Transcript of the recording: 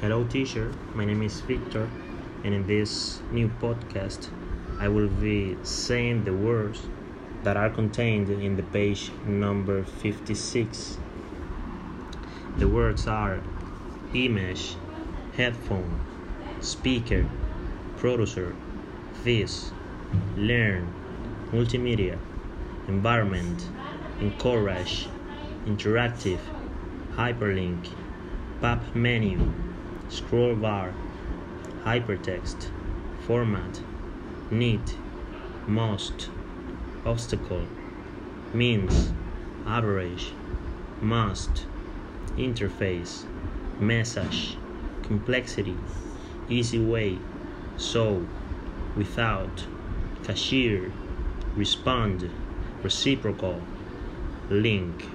Hello, teacher. My name is Victor, and in this new podcast, I will be saying the words that are contained in the page number 56. The words are image, headphone, speaker, producer, this, learn, multimedia, environment, encourage, interactive, hyperlink, pop menu, scroll bar, hypertext, format, need, most, obstacle, means, average, must, interface, message, complexity, easy way, so, without, cashier, respond, reciprocal, link.